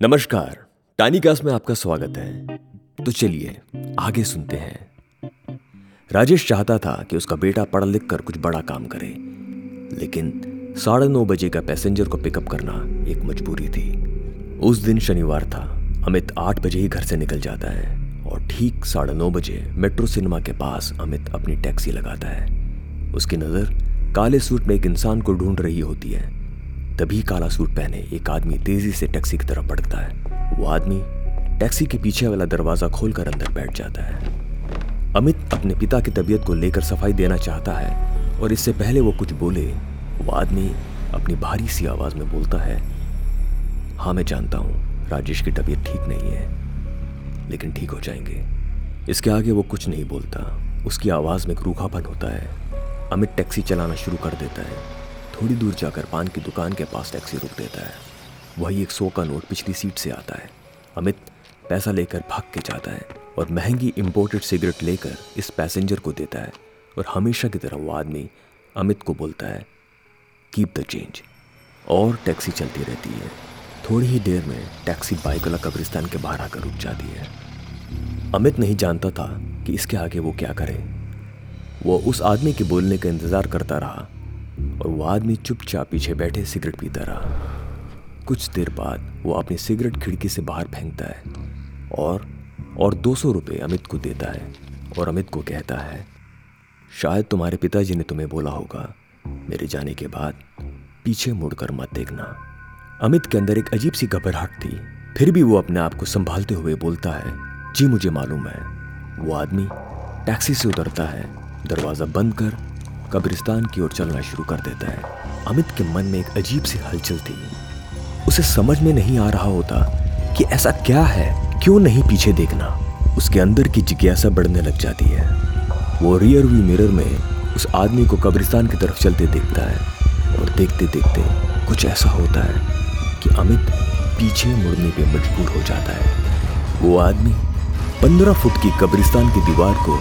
नमस्कार। टानी कास्ट में आपका स्वागत है। तो चलिए, आगे सुनते हैं। राजेश चाहता था कि उसका बेटा पढ़ लिख कर कुछ बड़ा काम करे, लेकिन साढ़े नौ बजे का पैसेंजर को पिकअप करना एक मजबूरी थी। उस दिन शनिवार था। अमित आठ बजे ही घर से निकल जाता है और ठीक साढ़े नौ बजे मेट्रो सिनेमा के पास अमित अपनी टैक्सी लगाता है। उसकी नज़र काले सूट में एक इंसान को ढूंढ रही होती है। तभी काला सूट पहने एक आदमी तेज़ी से टैक्सी की तरफ़ बढ़ता है। वो आदमी टैक्सी के पीछे वाला दरवाज़ा खोलकर अंदर बैठ जाता है। अमित अपने पिता की तबीयत को लेकर सफ़ाई देना चाहता है और इससे पहले वो कुछ बोले, वो आदमी अपनी भारी सी आवाज़ में बोलता है हाँ मैं जानता हूँ, राजेश की तबीयत ठीक नहीं है, लेकिन ठीक हो जाएँगे। इसके आगे वो कुछ नहीं बोलता। उसकी आवाज़ में एक रूखापन होता है। अमित टैक्सी चलाना शुरू कर देता है। थोड़ी दूर जाकर पान की दुकान के पास टैक्सी रुक देता है। वही एक सौ का नोट पिछली सीट से आता है। अमित पैसा लेकर भाग के जाता है और महँगी इम्पोर्टेड सिगरेट लेकर इस पैसेंजर को देता है और हमेशा की तरह वो आदमी अमित को बोलता है कीप द चेंज और टैक्सी चलती रहती है। थोड़ी ही देर में टैक्सी बाइकला कब्रिस्तान के बाहर आकर रुक जाती है। अमित नहीं जानता था कि इसके आगे वो क्या करे। वो उस आदमी के बोलने का इंतज़ार करता रहा और वो आदमी चुपचाप पीछे बैठे सिगरेट पीता रहा। कुछ देर बाद वो अपनी सिगरेट खिड़की से बाहर फेंकता है और और दो सौ रुपये अमित को देता है और अमित को कहता है, शायद तुम्हारे पिताजी ने तुम्हें बोला होगा, मेरे जाने के बाद पीछे मुड़कर मत देखना। अमित के अंदर एक अजीब सी घबराहट थी। फिर भी वो अपने आप को संभालते हुए बोलता है, जी, मुझे मालूम है, वो आदमी टैक्सी से उतरता है, दरवाज़ा बंद कर कब्रिस्तान की ओर चलना शुरू कर देता है। अमित के मन में एक अजीब सी हलचल थी। उसे समझ में नहीं आ रहा होता कि ऐसा क्या है, क्यों नहीं पीछे देखना। उसके अंदर की जिज्ञासा बढ़ने लग जाती है। वो रियर व्यू मिरर में उस आदमी को कब्रिस्तान की तरफ़ चलते देखता है और देखते देखते कुछ ऐसा होता है कि अमित पीछे मुड़ने पे मजबूर हो जाता है। वो आदमी पंद्रह फुट की कब्रिस्तान की दीवार को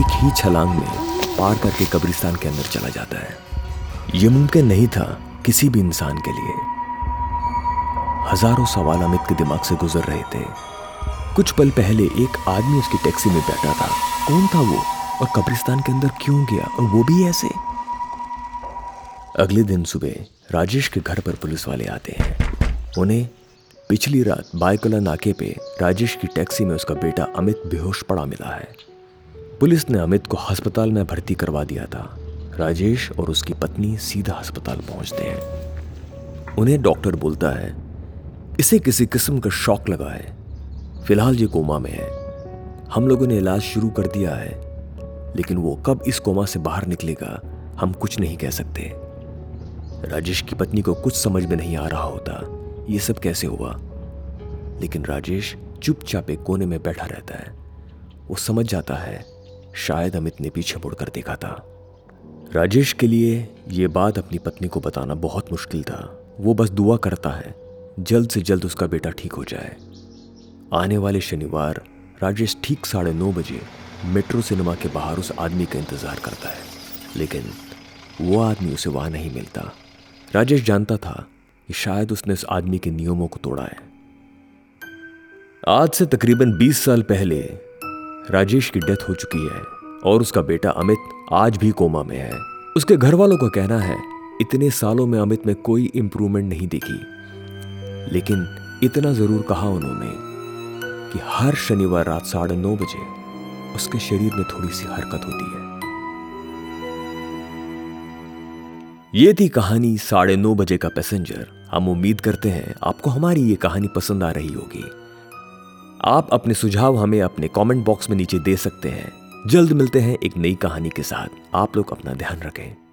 एक ही छलांग में पार करके कब्रिस्तान के अंदर चला जाता है। यह मुमकिन नहीं था किसी भी इंसान के लिए। हज़ारों सवाल अमित के दिमाग से गुजर रहे थे। कुछ पल पहले एक आदमी उसकी टैक्सी में बैठा था। कौन था वो? और कब्रिस्तान के अंदर क्यों गया? और वो भी ऐसे? अगले दिन सुबह राजेश के घर पर पुलिस वाले आते हैं। उन्हें पिछली रात बायकोला नाके पे राजेश की टैक्सी में उसका बेटा अमित बेहोश पड़ा मिला है। पुलिस ने अमित को अस्पताल में भर्ती करवा दिया था। राजेश और उसकी पत्नी सीधा अस्पताल पहुँचते हैं। उन्हें डॉक्टर बोलता है, इसे किसी किस्म का शॉक लगा है। फ़िलहाल ये कोमा में है। हम लोगों ने इलाज शुरू कर दिया है, लेकिन वो कब इस कोमा से बाहर निकलेगा, हम कुछ नहीं कह सकते। राजेश की पत्नी को कुछ समझ में नहीं आ रहा होता, ये सब कैसे हुआ? लेकिन राजेश चुपचाप एक कोने में बैठा रहता है। वो समझ जाता है शायद अमित ने पीछे मुड़कर देखा था। राजेश के लिए यह बात अपनी पत्नी को बताना बहुत मुश्किल था। वो बस दुआ करता है, जल्द से जल्द उसका बेटा ठीक हो जाए। आने वाले शनिवार, राजेश ठीक साढ़े नौ बजे मेट्रो सिनेमा के बाहर उस आदमी का इंतज़ार करता है। लेकिन वो आदमी उसे वहाँ नहीं मिलता। राजेश जानता था कि शायद उसने उस आदमी के नियमों को तोड़ा है। आज से तकरीबन 20 साल पहले राजेश की डेथ हो चुकी है और उसका बेटा अमित आज भी कोमा में है। उसके घर वालों का कहना है, इतने सालों में अमित में कोई इंप्रूवमेंट नहीं दिखी। लेकिन इतना ज़रूर कहा उन्होंने कि हर शनिवार रात साढ़े नौ बजे उसके शरीर में थोड़ी सी हरकत होती है। ये थी कहानी साढ़े नौ बजे का पैसेंजर। हम उम्मीद करते हैं आपको हमारी ये कहानी पसंद आ रही होगी। आप अपने सुझाव हमें अपने कमेंट बॉक्स में नीचे दे सकते हैं। जल्द मिलते हैं एक नई कहानी के साथ। आप लोग अपना ध्यान रखें।